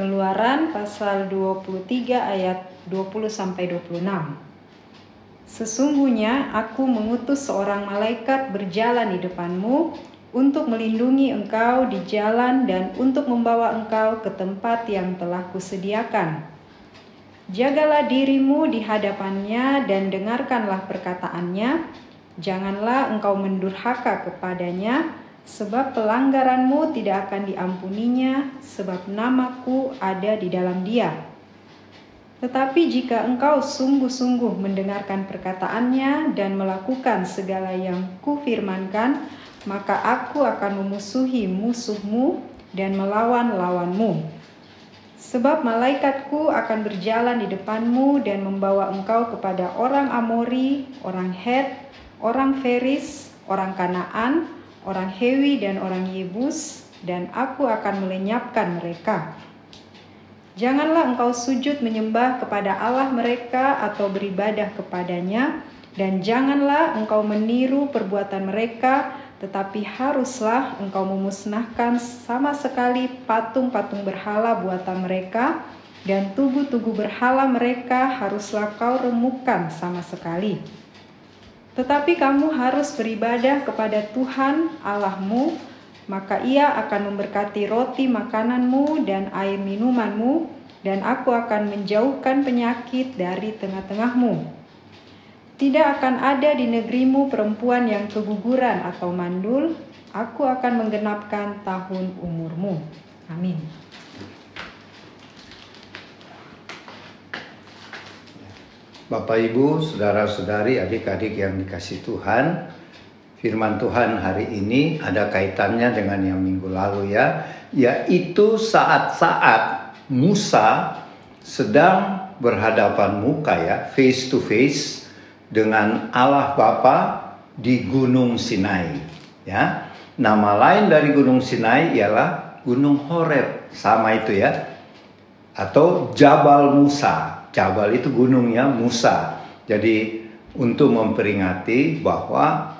Keluaran pasal 23 ayat 20 sampai 26. Sesungguhnya aku mengutus seorang malaikat berjalan di depanmu untuk melindungi engkau di jalan dan untuk membawa engkau ke tempat yang telah kusediakan. Jagalah dirimu di hadapannya dan dengarkanlah perkataannya. Janganlah engkau mendurhaka kepadanya, sebab pelanggaranmu tidak akan diampuninya, sebab namaku ada di dalam dia. Tetapi jika engkau sungguh-sungguh mendengarkan perkataannya dan melakukan segala yang kufirmankan, maka aku akan memusuhi musuhmu dan melawan lawanmu. Sebab malaikatku akan berjalan di depanmu dan membawa engkau kepada orang Amori, orang Het, orang Feris, orang Kanaan, orang Hewi dan orang Yebus, dan aku akan melenyapkan mereka. Janganlah engkau sujud menyembah kepada Allah mereka atau beribadah kepadanya, dan janganlah engkau meniru perbuatan mereka, tetapi haruslah engkau memusnahkan sama sekali patung-patung berhala buatan mereka, dan tugu-tugu berhala mereka haruslah kau remukkan sama sekali. Tetapi kamu harus beribadah kepada Tuhan Allahmu, maka ia akan memberkati roti makananmu dan air minumanmu, dan aku akan menjauhkan penyakit dari tengah-tengahmu. Tidak akan ada di negerimu perempuan yang keguguran atau mandul, aku akan menggenapkan tahun umurmu. Amin. Bapak Ibu, saudara-saudari, adik-adik yang dikasih Tuhan, firman Tuhan hari ini ada kaitannya dengan yang minggu lalu ya, yaitu saat-saat Musa sedang berhadapan muka ya, face to face dengan Allah Bapa di Gunung Sinai ya. Nama lain dari Gunung Sinai ialah Gunung Horeb, sama itu ya. Atau Jabal Musa. Jabal itu gunungnya Musa. Jadi untuk memperingati bahwa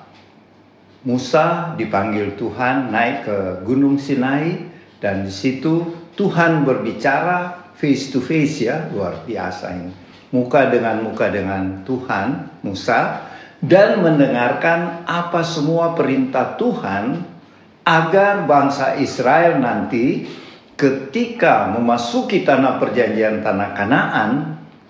Musa dipanggil Tuhan naik ke Gunung Sinai dan di situ Tuhan berbicara face to face ya, luar biasa ini. Muka dengan muka dengan Tuhan Musa dan mendengarkan apa semua perintah Tuhan agar bangsa Israel nanti ketika memasuki tanah perjanjian tanah Kanaan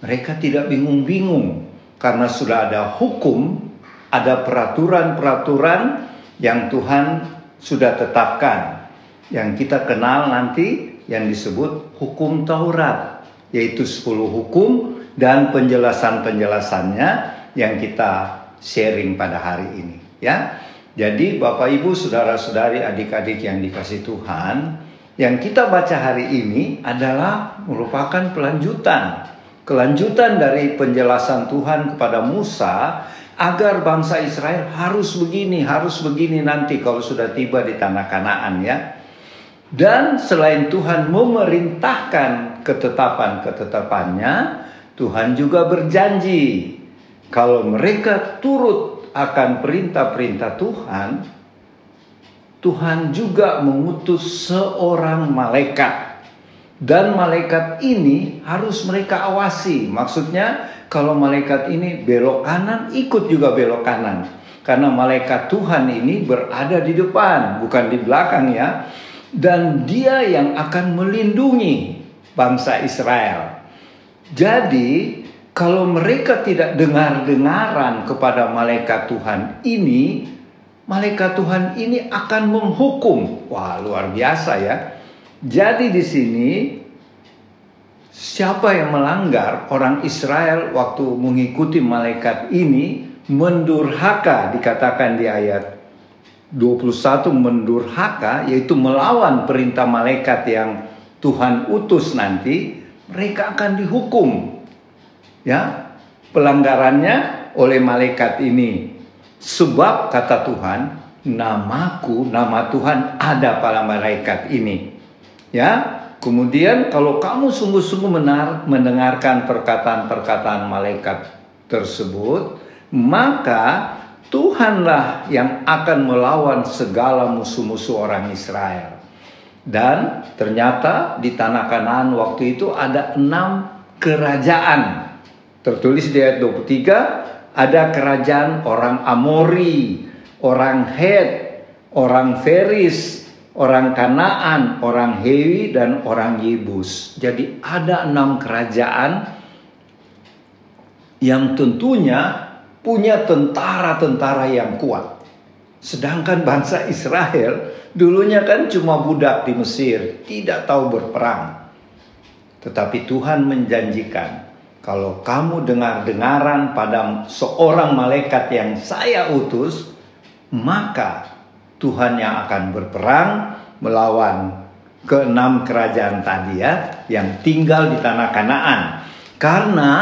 mereka tidak bingung-bingung karena sudah ada hukum, ada peraturan-peraturan yang Tuhan sudah tetapkan. Yang kita kenal nanti yang disebut hukum Taurat, yaitu 10 hukum dan penjelasan-penjelasannya yang kita sharing pada hari ini, ya. Jadi Bapak Ibu, saudara-saudari, adik-adik yang dikasih Tuhan, yang kita baca hari ini adalah merupakan pelanjutan kelanjutan dari penjelasan Tuhan kepada Musa agar bangsa Israel harus begini, harus begini nanti kalau sudah tiba di tanah Kanaan ya. Dan selain Tuhan memerintahkan ketetapan-ketetapannya, Tuhan juga berjanji kalau mereka turut akan perintah-perintah Tuhan, Tuhan juga mengutus seorang malaikat dan malaikat ini harus mereka awasi. Maksudnya kalau malaikat ini belok kanan, ikut juga belok kanan. Karena malaikat Tuhan ini berada di depan, bukan di belakang ya. Dan dia yang akan melindungi bangsa Israel. Jadi kalau mereka tidak dengar-dengaran kepada malaikat Tuhan ini, malaikat Tuhan ini akan menghukum. Wah, luar biasa ya jadi di sini siapa yang melanggar orang Israel waktu mengikuti malaikat ini mendurhaka dikatakan di ayat 21 mendurhaka yaitu melawan perintah malaikat yang Tuhan utus nanti mereka akan dihukum. Ya pelanggarannya oleh malaikat ini. Sebab kata Tuhan namaku nama Tuhan ada pada malaikat ini. Ya, kemudian kalau kamu sungguh-sungguh mendengarkan perkataan-perkataan malaikat tersebut, maka Tuhanlah yang akan melawan segala musuh-musuh orang Israel. Dan ternyata di tanah Kanaan waktu itu ada enam kerajaan. Tertulis di ayat 23, ada kerajaan orang Amori, orang Het, orang Feris, orang Kanaan, orang Hewi, dan orang Yebus. Jadi ada enam kerajaan yang tentunya punya tentara-tentara yang kuat. Sedangkan bangsa Israel dulunya kan cuma budak di Mesir, tidak tahu berperang. Tetapi Tuhan menjanjikan, kalau kamu dengar-dengaran pada seorang malaikat yang saya utus, maka Tuhan yang akan berperang melawan keenam kerajaan tadi ya yang tinggal di tanah Kanaan. Karena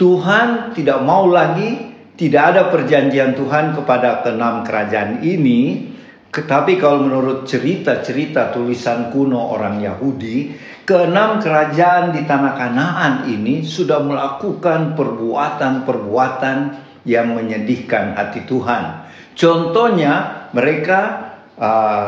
Tuhan tidak mau lagi tidak ada perjanjian Tuhan kepada keenam kerajaan ini, tetapi kalau menurut cerita-cerita tulisan kuno orang Yahudi, keenam kerajaan di tanah Kanaan ini sudah melakukan perbuatan-perbuatan yang menyedihkan hati Tuhan. Contohnya, mereka uh,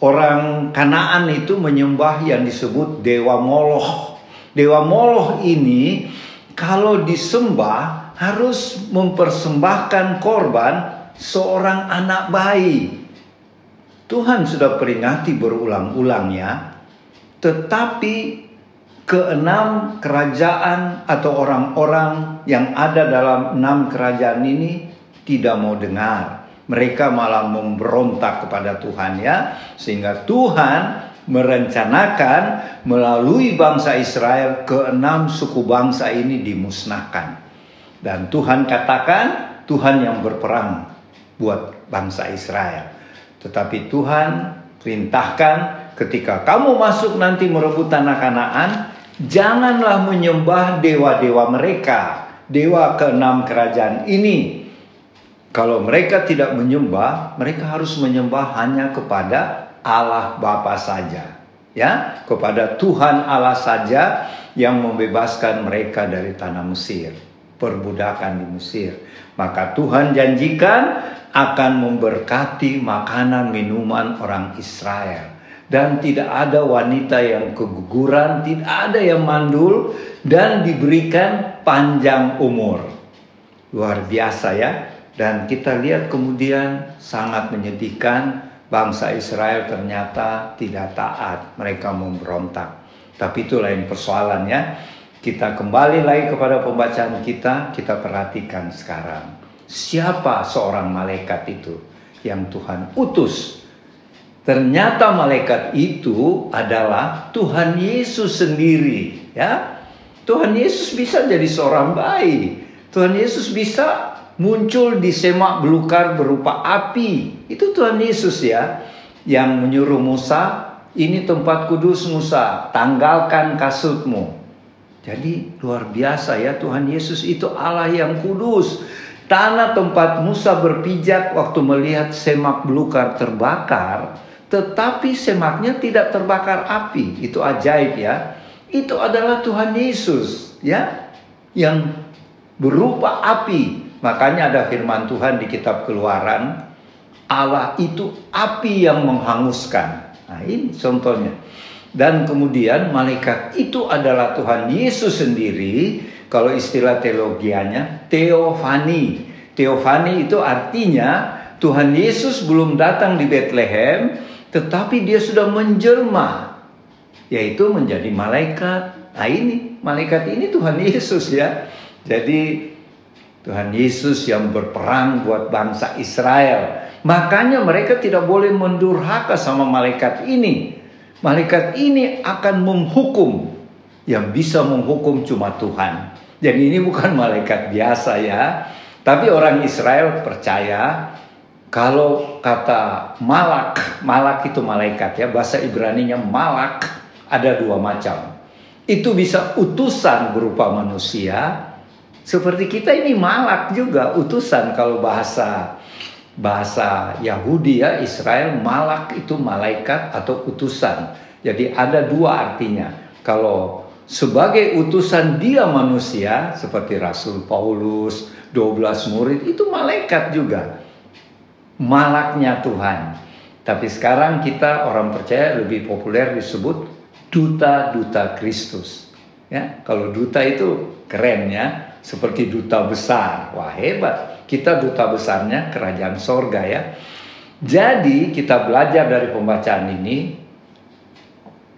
orang Kanaan itu menyembah yang disebut dewa Moloch. Dewa Moloch ini kalau disembah harus mempersembahkan korban seorang anak bayi. Tuhan sudah peringati berulang-ulang ya. Tetapi keenam kerajaan atau orang-orang yang ada dalam enam kerajaan ini tidak mau dengar. Mereka malah memberontak kepada Tuhan ya. Sehingga Tuhan merencanakan melalui bangsa Israel keenam suku bangsa ini dimusnahkan. Dan Tuhan katakan Tuhan yang berperang buat bangsa Israel. Tetapi Tuhan perintahkan ketika kamu masuk nanti merebut tanah Kanaan, janganlah menyembah dewa-dewa mereka, dewa keenam kerajaan ini. Kalau mereka tidak menyembah, mereka harus menyembah hanya kepada Allah Bapa saja. Ya, kepada Tuhan Allah saja yang membebaskan mereka dari tanah Mesir perbudakan di Mesir. Maka Tuhan janjikan akan memberkati makanan minuman orang Israel. Dan tidak ada wanita yang keguguran, tidak ada yang mandul, dan diberikan panjang umur. Luar biasa ya. Dan kita lihat kemudian sangat menyedihkan bangsa Israel ternyata tidak taat. Mereka memberontak. Tapi itu lain persoalannya. Kita kembali lagi kepada pembacaan kita, kita perhatikan sekarang. Siapa seorang malaikat itu yang Tuhan utus? Ternyata malaikat itu adalah Tuhan Yesus sendiri, ya. Tuhan Yesus bisa jadi seorang bayi. Tuhan Yesus bisa muncul di semak belukar berupa api. Itu Tuhan Yesus ya yang menyuruh Musa, ini tempat kudus Musa, tanggalkan kasutmu. Jadi luar biasa ya Tuhan Yesus itu Allah yang kudus. Tanah tempat Musa berpijak waktu melihat semak belukar terbakar, tetapi semaknya tidak terbakar api. Itu ajaib ya. Itu adalah Tuhan Yesus ya yang berupa api. Makanya ada firman Tuhan di kitab Keluaran, Allah itu api yang menghanguskan. Nah, ini contohnya. Dan kemudian malaikat itu adalah Tuhan Yesus sendiri. Kalau istilah teologianya, teofani. Teofani itu artinya Tuhan Yesus belum datang di Bethlehem, tetapi dia sudah menjelma, yaitu menjadi malaikat. Nah ini, malaikat ini Tuhan Yesus ya. Jadi Tuhan Yesus yang berperang buat bangsa Israel. Makanya mereka tidak boleh mendurhaka sama malaikat ini. Malaikat ini akan menghukum. Yang bisa menghukum cuma Tuhan. Jadi ini bukan malaikat biasa ya. Tapi orang Israel percaya kalau kata malak, malak itu malaikat ya, bahasa Ibrani-nya malak ada dua macam. Itu bisa utusan berupa manusia, seperti kita ini malak juga utusan kalau bahasa bahasa Yahudi ya Israel malak itu malaikat atau utusan. Jadi ada dua artinya. Kalau sebagai utusan dia manusia seperti Rasul Paulus, 12 murid itu malaikat juga. Malaknya Tuhan. Tapi sekarang kita orang percaya lebih populer disebut duta-duta Kristus. Ya, kalau duta itu keren ya, seperti duta besar. Wah, hebat. Kita duta besarnya kerajaan sorga ya. Jadi kita belajar dari pembacaan ini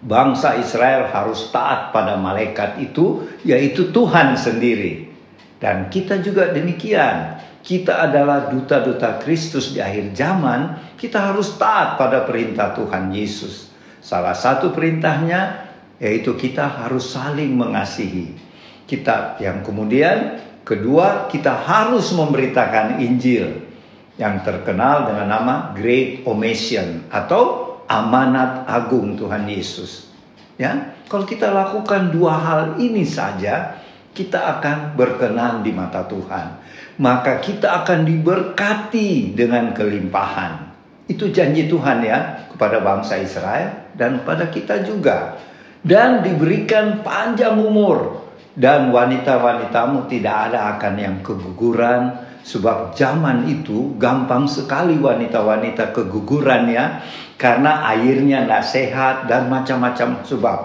bangsa Israel harus taat pada malaikat itu yaitu Tuhan sendiri. Dan kita juga demikian. Kita adalah duta-duta Kristus di akhir zaman, kita harus taat pada perintah Tuhan Yesus. Salah satu perintahnya yaitu kita harus saling mengasihi. Kita yang kemudian kedua kita harus memberitakan Injil yang terkenal dengan nama Great Omission atau amanat agung Tuhan Yesus. Ya, kalau kita lakukan dua hal ini saja, kita akan berkenan di mata Tuhan. Maka kita akan diberkati dengan kelimpahan. Itu janji Tuhan ya kepada bangsa Israel dan pada kita juga. Dan diberikan panjang umur. Dan wanita-wanitamu tidak ada akan yang keguguran. Sebab zaman itu gampang sekali wanita-wanita keguguran ya. Karena airnya tidak sehat dan macam-macam sebab.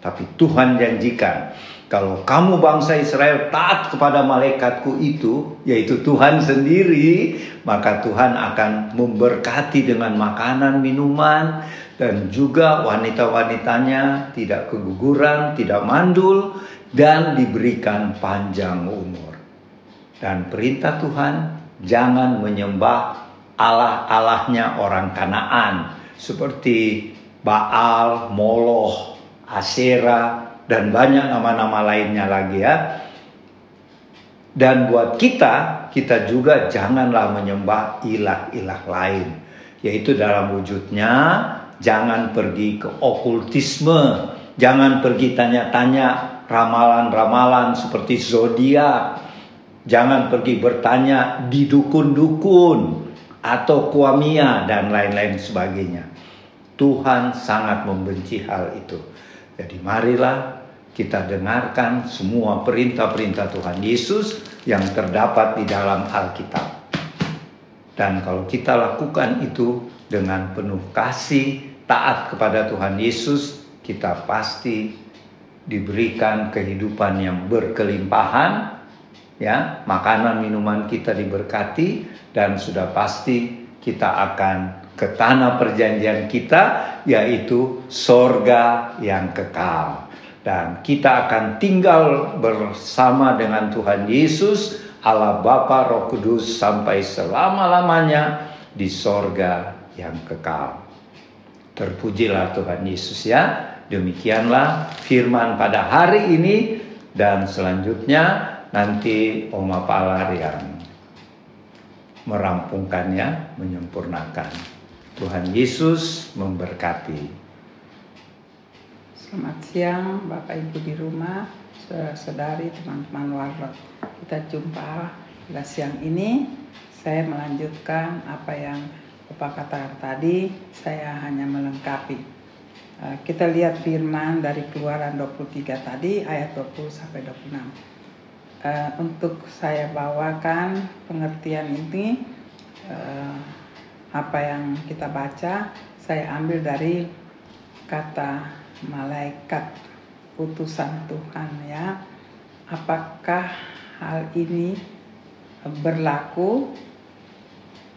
Tapi Tuhan janjikan kalau kamu bangsa Israel taat kepada malaikatku itu, yaitu Tuhan sendiri, maka Tuhan akan memberkati dengan makanan, minuman, dan juga wanita-wanitanya tidak keguguran, tidak mandul, dan diberikan panjang umur. Dan perintah Tuhan, jangan menyembah Allah-Allahnya orang Kanaan, seperti Baal, Moloch, Asera, dan banyak nama-nama lainnya lagi ya. Dan buat kita, kita juga janganlah menyembah ilah-ilah lain. Yaitu dalam wujudnya, jangan pergi ke okultisme. Jangan pergi tanya-tanya ramalan-ramalan seperti zodiak. Jangan pergi bertanya di dukun-dukun atau kuamia dan lain-lain sebagainya. Tuhan sangat membenci hal itu. Jadi marilah kita dengarkan semua perintah-perintah Tuhan Yesus yang terdapat di dalam Alkitab. Dan kalau kita lakukan itu dengan penuh kasih, taat kepada Tuhan Yesus, kita pasti diberikan kehidupan yang berkelimpahan, ya, makanan minuman kita diberkati dan sudah pasti kita akan ke tanah perjanjian kita yaitu sorga yang kekal dan kita akan tinggal bersama dengan Tuhan Yesus Allah Bapa Roh Kudus sampai selama-lamanya di sorga yang kekal. Terpujilah Tuhan Yesus ya. Demikianlah firman pada hari ini dan selanjutnya nanti Oma Palar yang merampungkannya, menyempurnakan. Tuhan Yesus memberkati. Selamat siang Bapak Ibu di rumah, saudara-saudari, teman-teman warlot. Kita jumpa pada siang ini. Saya melanjutkan apa yang Bapak katakan tadi, saya hanya melengkapi. Eh, kita lihat firman dari keluaran 23 tadi, ayat 20 sampai 26. Eh, untuk saya bawakan pengertian ini, eh, apa yang kita baca, saya ambil dari kata malaikat utusan Tuhan ya. Apakah hal ini berlaku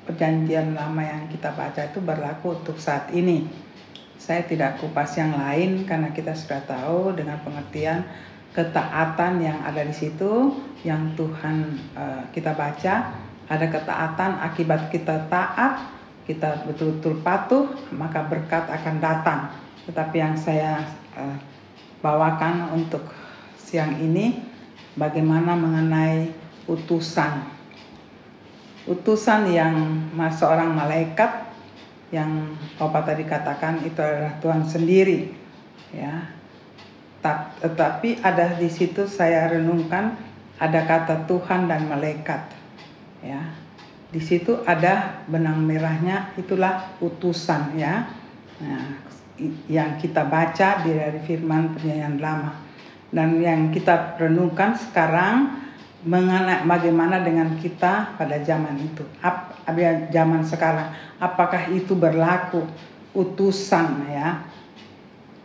perjanjian lama yang kita baca itu berlaku untuk saat ini. Saya tidak kupas yang lain karena kita sudah tahu dengan pengertian ketaatan yang ada di situ yang Tuhan uh, kita baca ada ketaatan akibat kita taat kita betul-betul patuh maka berkat akan datang tetapi yang saya uh, bawakan untuk siang ini bagaimana mengenai utusan. Utusan yang seorang malaikat yang Bapak tadi katakan itu adalah Tuhan sendiri. Ya. Tetapi ada di situ saya renungkan ada kata Tuhan dan malaikat. Ya. Di situ ada benang merahnya itulah utusan ya. Nah, yang kita baca dari firman perjanjian lama dan yang kita renungkan sekarang mengenai bagaimana dengan kita pada zaman itu, ap, zaman sekarang, apakah itu berlaku utusan ya?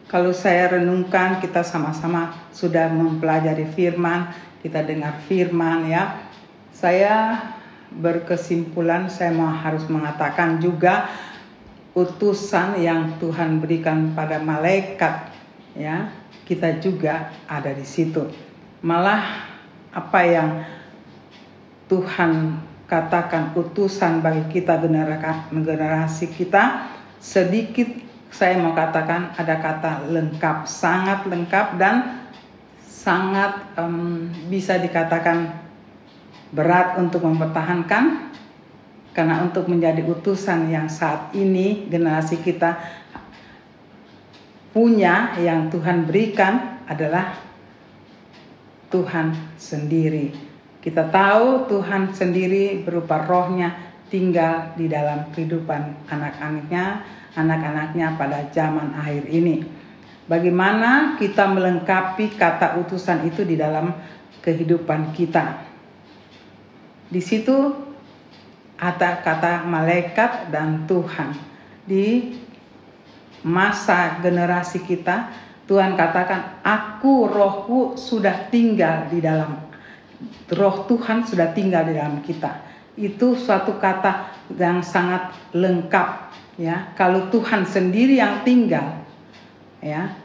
Kalau saya renungkan, kita sama-sama sudah mempelajari firman, kita dengar firman ya. Saya berkesimpulan, saya mau harus mengatakan juga utusan yang Tuhan berikan pada malaikat ya, kita juga ada di situ. Malah apa yang Tuhan katakan utusan bagi kita generasi kita. Sedikit saya mau katakan ada kata lengkap sangat lengkap dan sangat um, bisa dikatakan berat untuk mempertahankan. Karena untuk menjadi utusan yang saat ini generasi kita punya yang Tuhan berikan adalah Tuhan sendiri. Kita tahu Tuhan sendiri berupa rohnya tinggal di dalam kehidupan anak-anaknya, anak-anaknya pada zaman akhir ini. Bagaimana kita melengkapi kata utusan itu di dalam kehidupan kita. Di situ ada kata malaikat dan Tuhan. Di masa generasi kita Tuhan katakan, aku rohku sudah tinggal di dalam roh Tuhan sudah tinggal di dalam kita. Itu suatu kata yang sangat lengkap ya. Kalau Tuhan sendiri yang tinggal ya.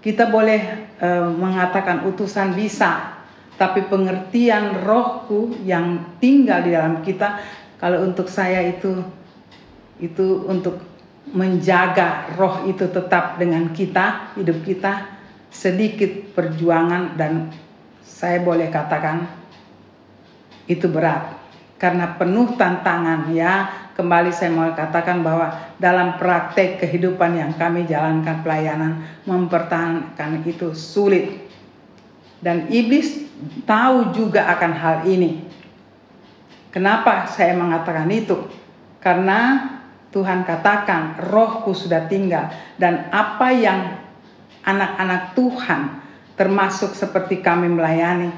Kita boleh e, mengatakan utusan bisa, tapi pengertian rohku yang tinggal di dalam kita kalau untuk saya itu itu untuk menjaga roh itu tetap dengan kita, hidup kita, sedikit perjuangan dan saya boleh katakan itu berat karena penuh tantangan ya. Kembali saya mau katakan bahwa dalam praktek kehidupan yang kami jalankan pelayanan mempertahankan itu sulit. Dan iblis tahu juga akan hal ini. Kenapa saya mengatakan itu? Karena Tuhan katakan, rohku sudah tinggal. Dan apa yang anak-anak Tuhan, termasuk seperti kami melayani,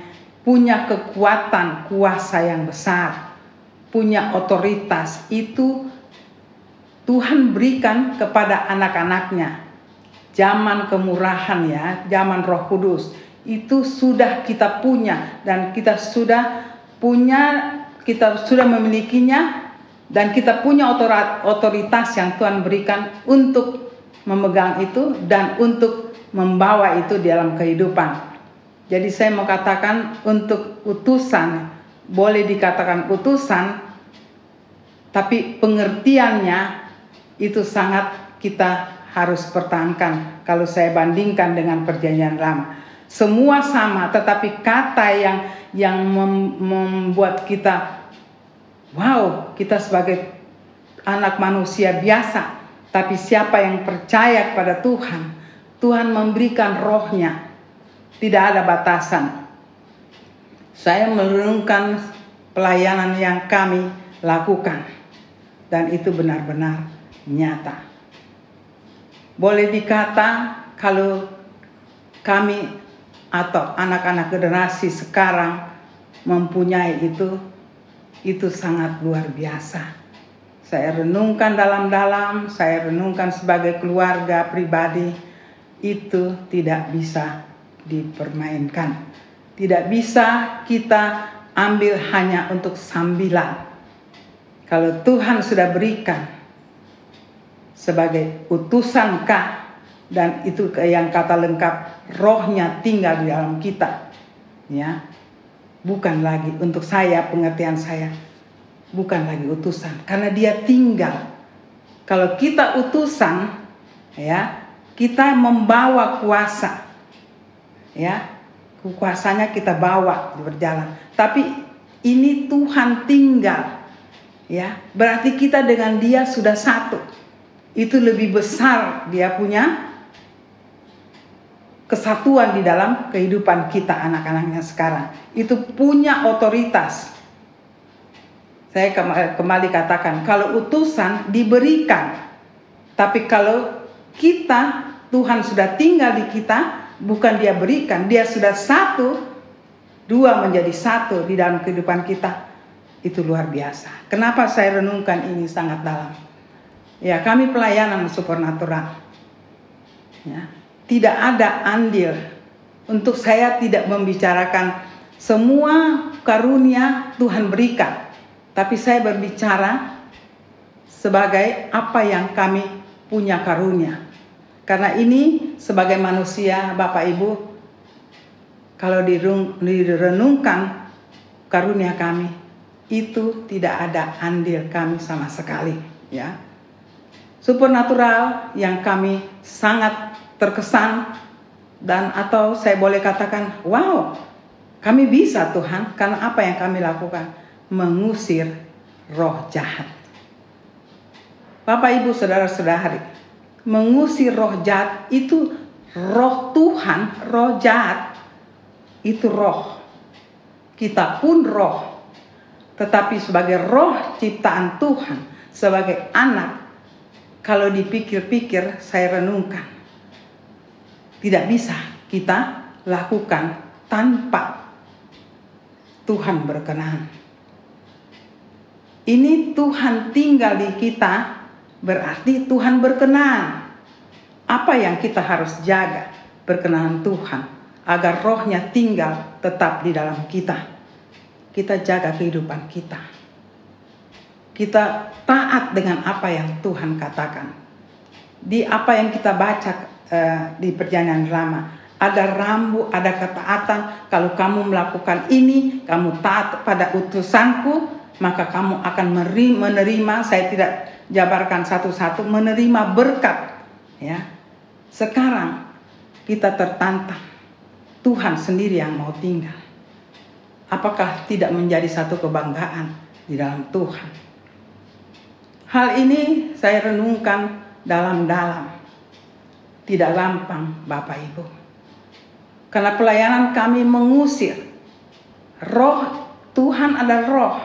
punya kekuatan kuasa yang besar, punya otoritas, itu Tuhan berikan kepada anak-anaknya. Zaman kemurahan ya, zaman roh kudus, itu sudah kita punya dan kita sudah punya, kita sudah memilikinya dan kita punya otoritas yang Tuhan berikan untuk memegang itu dan untuk membawa itu dalam kehidupan. Jadi saya mau katakan untuk utusan boleh dikatakan utusan tapi pengertiannya itu sangat kita harus pertahankan kalau saya bandingkan dengan perjanjian lama. Semua sama tetapi kata yang yang membuat kita Wow, kita sebagai anak manusia biasa, tapi siapa yang percaya kepada Tuhan, Tuhan memberikan rohnya. Tidak ada batasan. Saya merenungkan pelayanan yang kami lakukan. Dan itu benar-benar nyata. Boleh dikata kalau kami atau anak-anak generasi sekarang mempunyai itu itu sangat luar biasa. Saya renungkan dalam-dalam, saya renungkan sebagai keluarga pribadi, itu tidak bisa dipermainkan. Tidak bisa kita ambil hanya untuk sambilan. Kalau Tuhan sudah berikan sebagai utusan kah dan itu yang kata lengkap rohnya tinggal di dalam kita ya bukan lagi untuk saya pengertian saya. Bukan lagi utusan. Karena dia tinggal. Kalau kita utusan ya kita membawa kuasa. Ya kuasanya kita bawa berjalan. Tapi ini Tuhan tinggal. Ya berarti kita dengan dia sudah satu. Itu lebih besar dia punya kesatuan di dalam kehidupan kita anak-anaknya sekarang. Itu punya otoritas. Saya kembali katakan, kalau utusan diberikan. Tapi kalau kita, Tuhan sudah tinggal di kita, bukan dia berikan, dia sudah satu, dua menjadi satu di dalam kehidupan kita itu luar biasa. Kenapa saya renungkan ini sangat dalam? Ya, kami pelayanan supernatural. Ya, tidak ada andil untuk saya tidak membicarakan semua karunia Tuhan berikan, tapi saya berbicara sebagai apa yang kami punya karunia. Karena ini sebagai manusia, Bapak Ibu, kalau direnungkan karunia kami, itu tidak ada andil kami sama sekali, ya. Supernatural yang kami sangat terkesan dan atau saya boleh katakan, wow, kami bisa Tuhan karena apa yang kami lakukan? Mengusir roh jahat. Bapak Ibu Saudara-saudari, mengusir roh jahat itu roh Tuhan, roh jahat itu roh. Kita pun roh. Tetapi sebagai roh ciptaan Tuhan, sebagai anak, kalau dipikir-pikir saya renungkan. Tidak bisa kita lakukan tanpa Tuhan berkenan. Ini Tuhan tinggal di kita Berarti Tuhan berkenan. Apa yang kita harus jaga? Berkenan Tuhan. Agar rohnya tinggal tetap di dalam kita. Kita jaga kehidupan kita. Kita taat dengan apa yang Tuhan katakan. Di apa yang kita baca uh, di perjanjian lama. Ada rambu, ada ketaatan. Kalau kamu melakukan ini, kamu taat pada utusanku, maka kamu akan menerima. Saya tidak jabarkan satu-satu menerima berkat ya sekarang kita tertantang Tuhan sendiri yang mau tinggal apakah tidak menjadi satu kebanggaan di dalam Tuhan hal ini saya renungkan dalam-dalam tidak gampang Bapak Ibu karena pelayanan kami mengusir roh Tuhan ada roh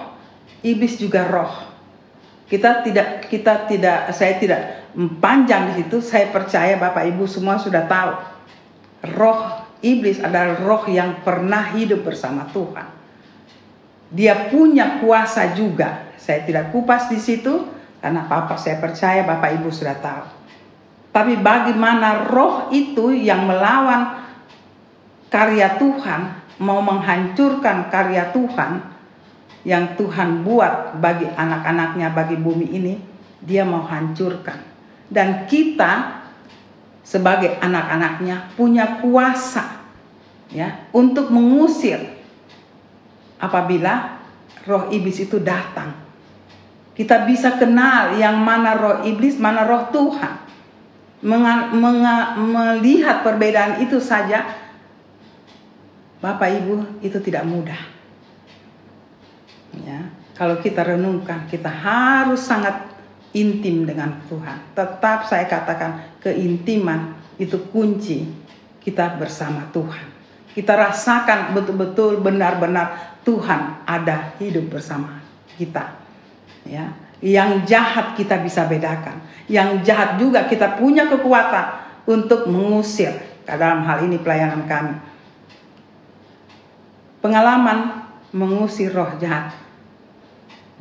iblis juga roh kita tidak kita tidak saya tidak panjang di situ. Saya percaya Bapak Ibu semua sudah tahu. Roh iblis adalah roh yang pernah hidup bersama Tuhan. Dia punya kuasa juga. Saya tidak kupas di situ karena Papa saya percaya Bapak Ibu sudah tahu. Tapi bagaimana roh itu yang melawan karya Tuhan, mau menghancurkan karya Tuhan, yang Tuhan buat bagi anak-anaknya, bagi bumi ini, dia mau hancurkan. Dan kita sebagai anak-anaknya punya kuasa ya untuk mengusir apabila roh iblis itu datang. Kita bisa kenal yang mana roh iblis, mana roh Tuhan. Menga, melihat perbedaan itu saja, Bapak Ibu, itu tidak mudah. Ya kalau kita renungkan kita harus sangat intim dengan Tuhan. Tetap saya katakan keintiman itu kunci kita bersama Tuhan. Kita rasakan betul-betul benar-benar Tuhan ada hidup bersama kita. Ya yang jahat kita bisa bedakan yang jahat juga kita punya kekuatan untuk mengusir dalam hal ini pelayanan kami pengalaman mengusir roh jahat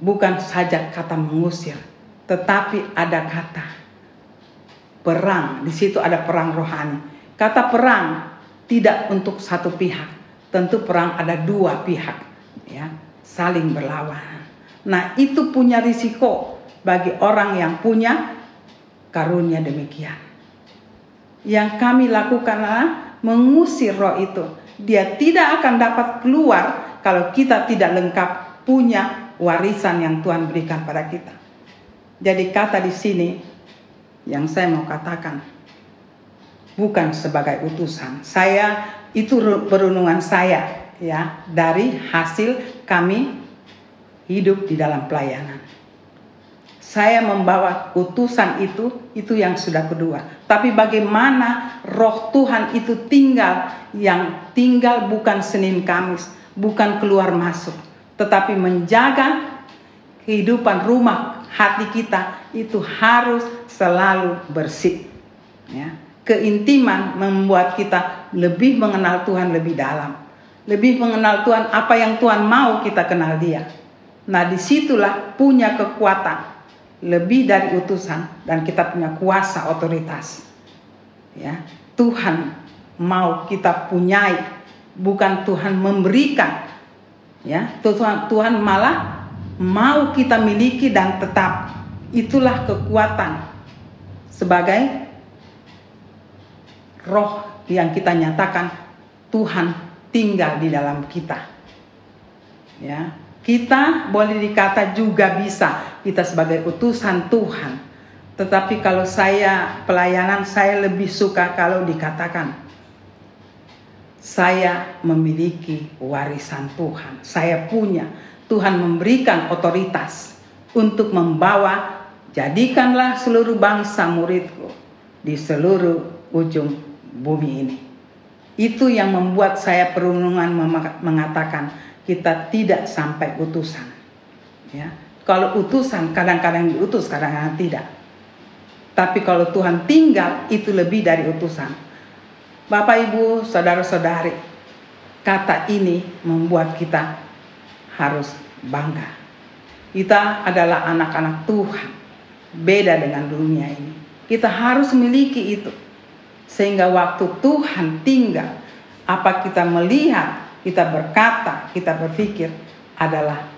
bukan saja kata mengusir, tetapi ada kata perang. Di situ ada perang rohani. Kata perang tidak untuk satu pihak, tentu perang ada dua pihak, ya, saling berlawan. Nah, itu punya risiko bagi orang yang punya karunia demikian. Yang kami lakukan adalah mengusir roh itu. Dia tidak akan dapat keluar kalau kita tidak lengkap punya warisan yang Tuhan berikan pada kita. Jadi kata di sini yang saya mau katakan bukan sebagai utusan. Saya itu perundungan saya ya dari hasil kami hidup di dalam pelayanan. Saya membawa utusan itu itu yang sudah kedua. Tapi bagaimana roh Tuhan itu tinggal yang tinggal bukan Senin Kamis, bukan keluar masuk tetapi menjaga kehidupan rumah hati kita itu harus selalu bersih. Ya. Keintiman membuat kita lebih mengenal Tuhan lebih dalam. lebih mengenal Tuhan apa yang Tuhan mau kita kenal Dia. Nah, di situlah punya kekuatan lebih dari utusan dan kita punya kuasa otoritas. Ya, Tuhan mau kita punyai, bukan Tuhan memberikan. Ya, Tuhan Tuhan malah mau kita miliki dan tetap. Itulah kekuatan sebagai roh yang kita nyatakan Tuhan tinggal di dalam kita. Ya, kita boleh dikata juga bisa kita sebagai utusan Tuhan. Tetapi kalau saya pelayanan saya lebih suka kalau dikatakan saya memiliki warisan Tuhan. Saya punya. Tuhan memberikan otoritas untuk membawa jadikanlah seluruh bangsa muridku di seluruh ujung bumi ini. Itu yang membuat saya perundungan mengatakan kita tidak sampai utusan. Ya. Kalau utusan kadang-kadang diutus, kadang-kadang tidak. Tapi kalau Tuhan tinggal itu lebih dari utusan. Bapak Ibu, saudara-saudari, kata ini membuat kita harus bangga. Kita adalah anak-anak Tuhan. Beda dengan dunia ini. Kita harus memiliki itu. Sehingga waktu Tuhan tinggal, apa kita melihat, kita berkata, kita berpikir adalah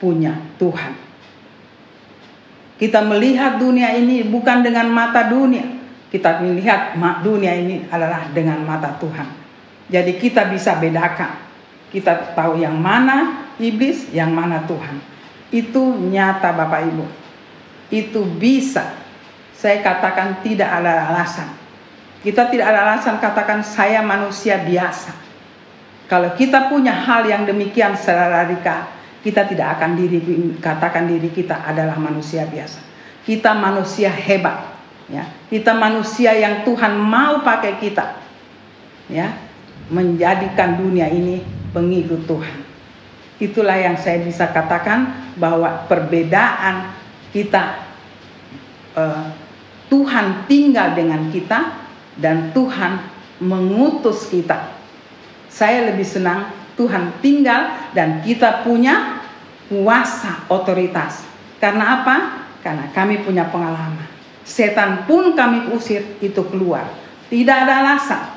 punya Tuhan. Kita melihat dunia ini bukan dengan mata dunia. Kita melihat dunia ini adalah dengan mata Tuhan. Jadi kita bisa bedakan. Kita tahu yang mana iblis, yang mana Tuhan. Itu nyata Bapak Ibu. Itu bisa. Saya katakan tidak ada alasan. Kita tidak ada alasan katakan saya manusia biasa. Kalau kita punya hal yang demikian secara radikal, kita tidak akan diri katakan diri kita adalah manusia biasa. Kita manusia hebat, ya. Kita manusia yang Tuhan mau pakai kita, ya, menjadikan dunia ini pengikut Tuhan. Itulah yang saya bisa katakan bahwa perbedaan kita uh, Tuhan tinggal dengan kita dan Tuhan mengutus kita. Saya lebih senang Tuhan tinggal dan kita punya kuasa otoritas. Karena apa? Karena kami punya pengalaman. Setan pun kami usir itu keluar. Tidak ada alasan.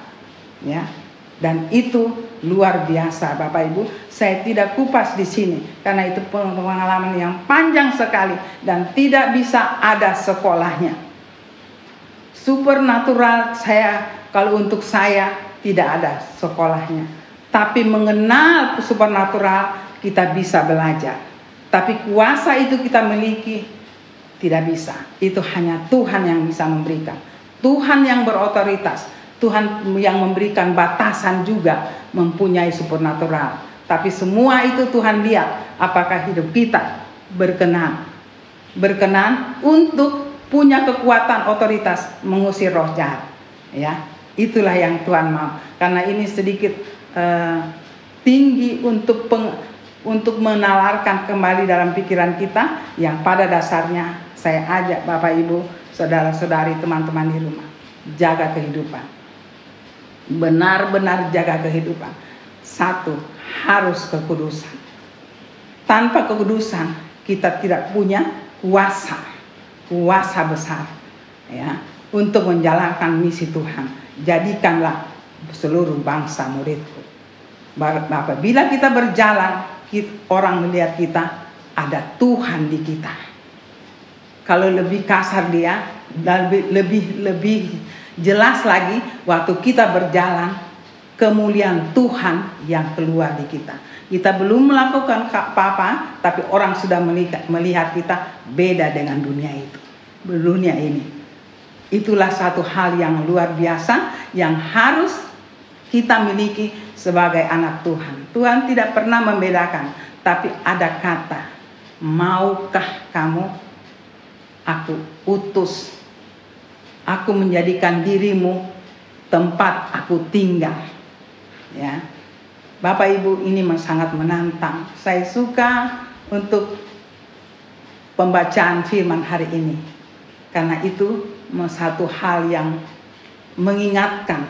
Ya. Dan itu luar biasa Bapak Ibu. Saya tidak kupas di sini karena itu pengalaman yang panjang sekali dan tidak bisa ada sekolahnya. Supernatural saya kalau untuk saya tidak ada sekolahnya. Tapi mengenal supernatural kita bisa belajar. Tapi kuasa itu kita miliki tidak bisa. Itu hanya Tuhan yang bisa memberikan. Tuhan yang berotoritas Tuhan yang memberikan batasan juga mempunyai supernatural. Tapi semua itu Tuhan lihat apakah hidup kita berkenan. Berkenan untuk punya kekuatan otoritas mengusir roh jahat. Ya, itulah yang Tuhan mau. Karena ini sedikit uh, tinggi untuk peng, untuk menalarkan kembali dalam pikiran kita yang pada dasarnya saya ajak Bapak Ibu, saudara-saudari, teman-teman di rumah jaga kehidupan benar-benar jaga kehidupan. Satu, harus kekudusan. Tanpa kekudusan, kita tidak punya kuasa, kuasa besar ya untuk menjalankan misi Tuhan. Jadikanlah seluruh bangsa muridku. Apabila kita berjalan, orang melihat kita ada Tuhan di kita. Kalau lebih kasar dia, lebih lebih lebih Jelas lagi waktu kita berjalan kemuliaan Tuhan yang keluar di kita. Kita belum melakukan apa-apa, tapi orang sudah melihat kita beda dengan dunia itu. Dunia ini. Itulah satu hal yang luar biasa yang harus kita miliki sebagai anak Tuhan. Tuhan tidak pernah membedakan, tapi ada kata, maukah kamu aku utus aku menjadikan dirimu tempat aku tinggal. Ya. Bapak Ibu ini sangat menantang. Saya suka untuk pembacaan firman hari ini. Karena itu satu hal yang mengingatkan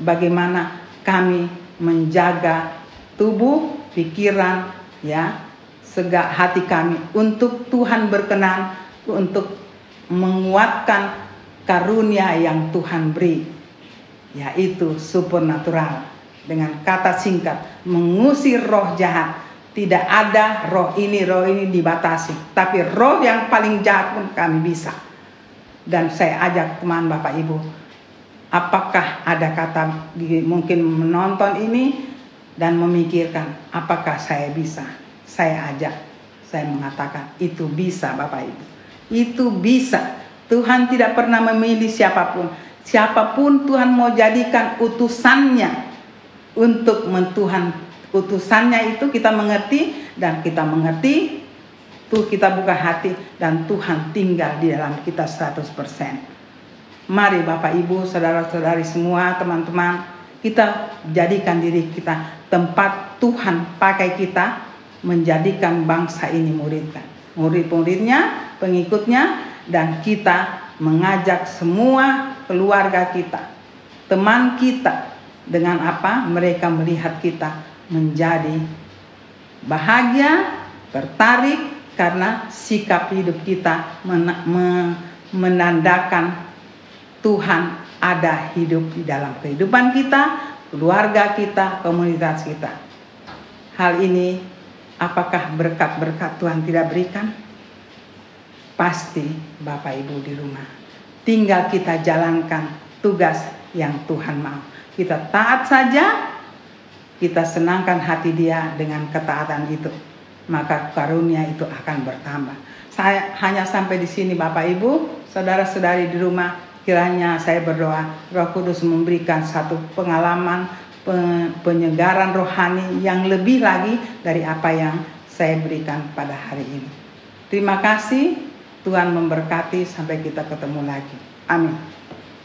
bagaimana kami menjaga tubuh, pikiran, ya, segak hati kami untuk Tuhan berkenan untuk menguatkan karunia yang Tuhan beri yaitu supernatural. Dengan kata singkat mengusir roh jahat. Tidak ada roh ini roh ini dibatasi. Tapi roh yang paling jahat pun kami bisa dan saya ajak teman Bapak Ibu apakah ada kata mungkin menonton ini dan memikirkan apakah saya bisa? Saya ajak saya mengatakan itu bisa Bapak Ibu. Itu bisa. Tuhan tidak pernah memilih siapa pun. Siapa pun Tuhan mau jadikan utusannya untuk mentuhan utusannya itu kita mengerti dan kita mengerti tuh kita buka hati dan Tuhan tinggal di dalam kita 100%. Mari Bapak Ibu, saudara-saudari semua, teman-teman, kita jadikan diri kita tempat Tuhan pakai kita menjadikan bangsa ini muridnya. Murid-muridnya, pengikutnya dan kita mengajak semua keluarga kita, teman kita, dengan apa mereka melihat kita menjadi bahagia, tertarik karena sikap hidup kita menandakan Tuhan ada hidup di dalam kehidupan kita, keluarga kita, komunitas kita. Hal ini apakah berkat-berkat Tuhan tidak berikan? Pasti Bapak Ibu di rumah Tinggal kita jalankan tugas yang Tuhan mau. Kita taat saja, kita senangkan hati dia dengan ketaatan itu. Maka karunia itu akan bertambah. Saya hanya sampai di sini Bapak Ibu, saudara-saudari di rumah, kiranya saya berdoa Roh Kudus memberikan satu pengalaman penyegaran rohani yang lebih lagi dari apa yang saya berikan pada hari ini. Terima kasih. Tuhan memberkati sampai kita ketemu lagi. Amin.